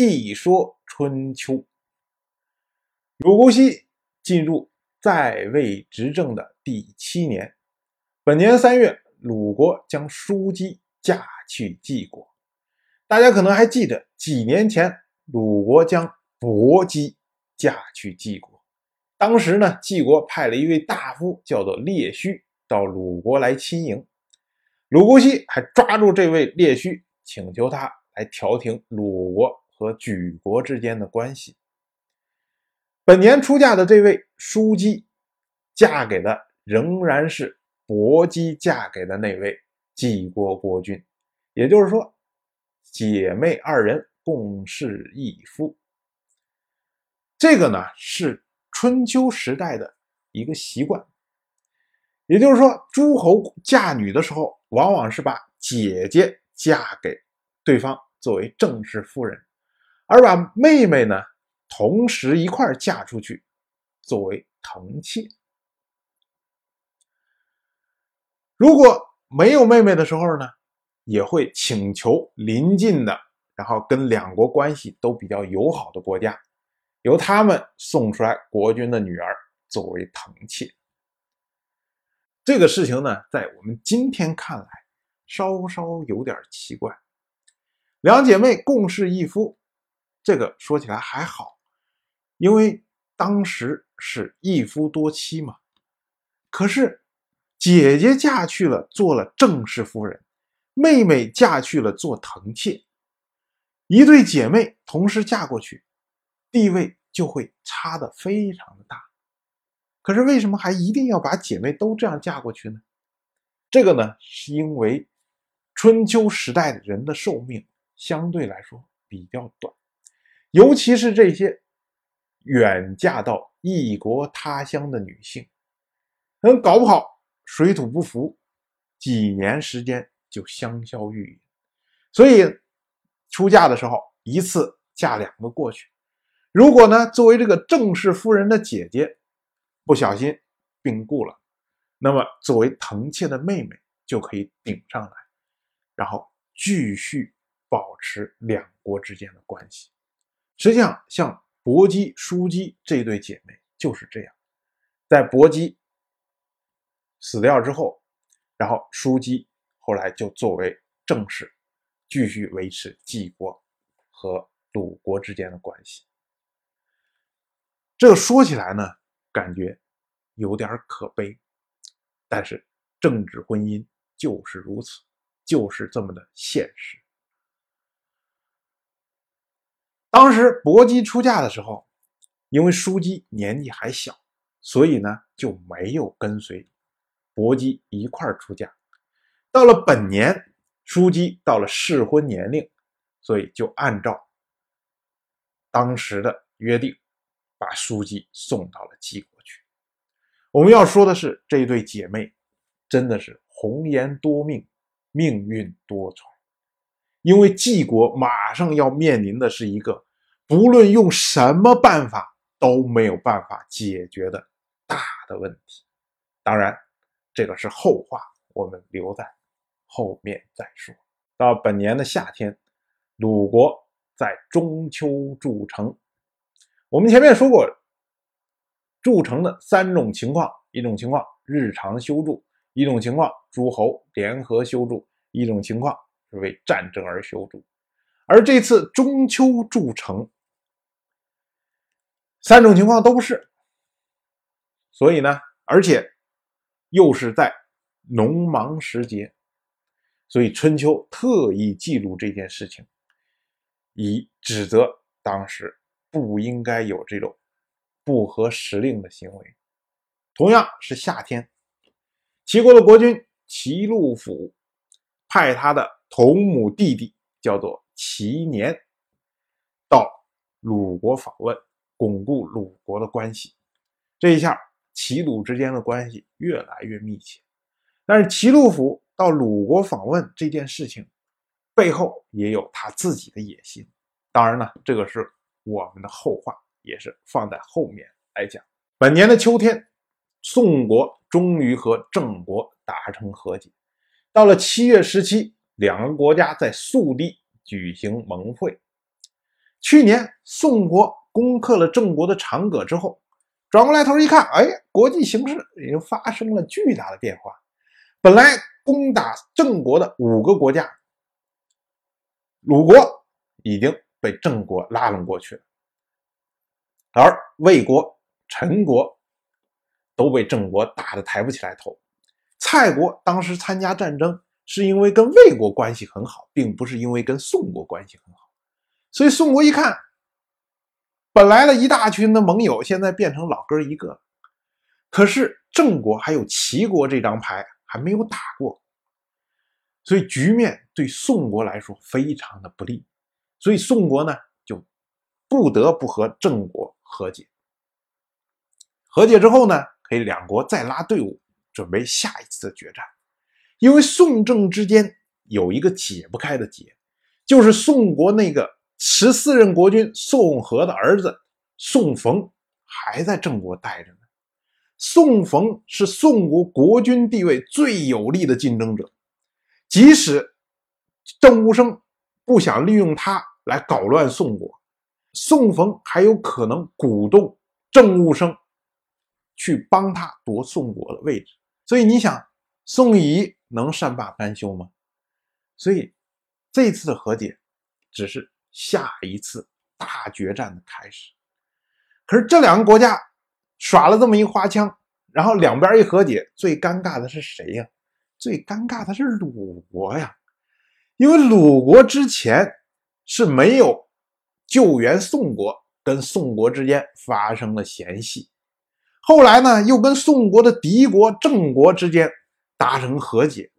一说春秋。鲁国熙进入在位执政的第七年，本年三月，鲁国将叔姬嫁去晋国。大家可能还记得，几年前鲁国将伯姬嫁去晋国，当时呢，晋国派了一位大夫叫做列须到鲁国来亲迎，鲁国熙还抓住这位列须，请求他来调停鲁国和莒国之间的关系。本年出嫁的这位叔姬，嫁给的仍然是伯姬嫁给的那位晋国国君，也就是说，姐妹二人共侍一夫。这个呢是春秋时代的一个习惯，也就是说，诸侯嫁女的时候，往往是把姐姐嫁给对方作为正式夫人，而把妹妹呢。同时一块嫁出去，作为藤妾。如果没有妹妹的时候呢，也会请求邻近的，然后跟两国关系都比较友好的国家，由他们送出来国君的女儿作为藤妾。这个事情呢，在我们今天看来，稍稍有点奇怪。两姐妹共侍一夫，这个说起来还好。因为当时是一夫多妻嘛，可是姐姐嫁去了，做了正式夫人；妹妹嫁去了，做藤妾。一对姐妹同时嫁过去，地位就会差的非常的大。可是为什么还一定要把姐妹都这样嫁过去呢？这个呢，是因为春秋时代的人的寿命相对来说比较短，尤其是这些。远嫁到异国他乡的女性，嗯搞不好水土不服，几年时间就香消玉殒。所以出嫁的时候，一次嫁两个过去。如果呢，作为这个正式夫人的姐姐不小心病故了，那么作为疼妾的妹妹就可以顶上来，然后继续保持两国之间的关系。实际上，像。伯姬、叔姬这对姐妹就是这样，在伯姬死掉之后，然后叔姬后来就作为正室，继续维持晋国和鲁国之间的关系。这说起来呢，感觉有点可悲，但是政治婚姻就是如此，就是这么的现实。当时伯姬出嫁的时候，因为叔姬年纪还小，所以呢就没有跟随伯姬一块出嫁。到了本年，叔姬到了适婚年龄，所以就按照当时的约定，把叔姬送到了晋国去。我们要说的是，这对姐妹真的是红颜多命，命运多舛。因为晋国马上要面临的是一个不论用什么办法都没有办法解决的大的问题。当然，这个是后话，我们留在后面再说。到本年的夏天，鲁国在中秋筑城。我们前面说过，筑城的三种情况：一种情况日常修筑；一种情况诸侯联合修筑；一种情况。是为战争而修筑，而这次中秋筑城，三种情况都不是。所以呢，而且又是在农忙时节，所以春秋特意记录这件事情，以指责当时不应该有这种不合时令的行为。同样是夏天，齐国的国君齐路府派他的。同母弟弟叫做齐年，到鲁国访问，巩固鲁国的关系。这一下，齐鲁之间的关系越来越密切。但是齐鲁府到鲁国访问这件事情，背后也有他自己的野心。当然呢，这个是我们的后话，也是放在后面来讲。本年的秋天，宋国终于和郑国达成和解。到了七月十七。两个国家在宿地举行盟会，去年宋国攻克了郑国的长葛之后，转过来头一看，哎，国际形势已经发生了巨大的变化。本来攻打郑国的五个国家，鲁国已经被郑国拉拢过去了，而魏国、陈国都被郑国打得抬不起来头。蔡国当时参加战争，是因为跟魏国关系很好，并不是因为跟宋国关系很好。所以宋国一看，本来的一大群的盟友，现在变成老哥一个。可是郑国还有齐国这张牌还没有打过，所以局面对宋国来说非常的不利。所以宋国呢，就不得不和郑国和解。和解之后呢，可以两国再拉队伍。准备下一次的决战，因为宋郑之间有一个解不开的结，就是宋国那个十四任国君宋和的儿子宋冯还在郑国待着呢。宋冯是宋国国君地位最有力的竞争者，即使郑武生不想利用他来搞乱宋国，宋冯还有可能鼓动郑武生去帮他夺宋国的位置。所以你想，宋仪能善罢甘休吗？所以这次的和解只是下一次大决战的开始。可是这两个国家耍了这么一花枪，然后两边一和解，最尴尬的是谁呀？最尴尬的是鲁国呀，因为鲁国之前是没有救援宋国，跟宋国之间发生了嫌隙。后来呢，又跟宋国的敌国郑国之间达成和解，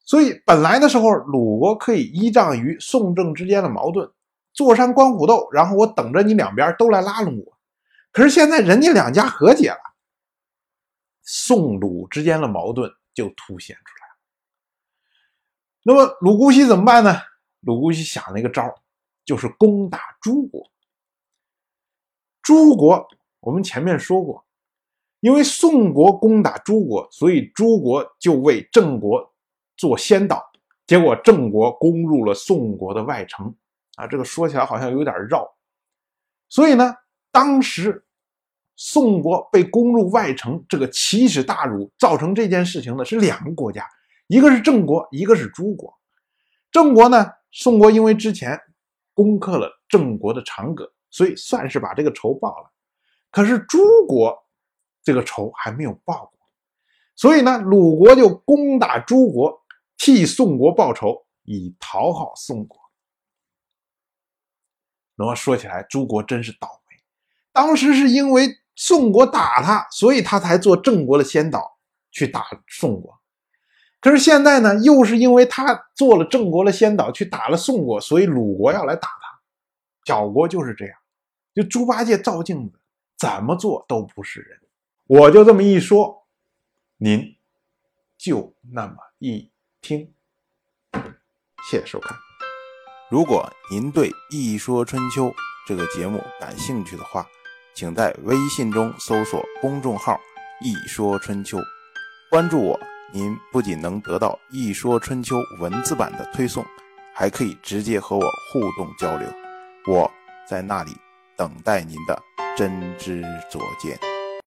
所以本来的时候，鲁国可以依仗于宋郑之间的矛盾，坐山观虎斗，然后我等着你两边都来拉拢我。可是现在人家两家和解了，宋鲁之间的矛盾就凸显出来了。那么鲁姑息怎么办呢？鲁姑息想了一个招就是攻打诸国。诸国。我们前面说过，因为宋国攻打诸国，所以诸国就为郑国做先导，结果郑国攻入了宋国的外城。啊，这个说起来好像有点绕。所以呢，当时宋国被攻入外城，这个奇耻大辱，造成这件事情的是两个国家，一个是郑国，一个是诸国。郑国呢，宋国因为之前攻克了郑国的长葛，所以算是把这个仇报了。可是诸国这个仇还没有报过，所以呢，鲁国就攻打诸国，替宋国报仇，以讨好宋国。那么说起来，诸国真是倒霉。当时是因为宋国打他，所以他才做郑国的先导去打宋国。可是现在呢，又是因为他做了郑国的先导去打了宋国，所以鲁国要来打他。小国就是这样，就猪八戒照镜子。怎么做都不是人，我就这么一说，您就那么一听。谢谢收看。如果您对《一说春秋》这个节目感兴趣的话，请在微信中搜索公众号“一说春秋”，关注我。您不仅能得到《一说春秋》文字版的推送，还可以直接和我互动交流。我在那里等待您的。真知灼见。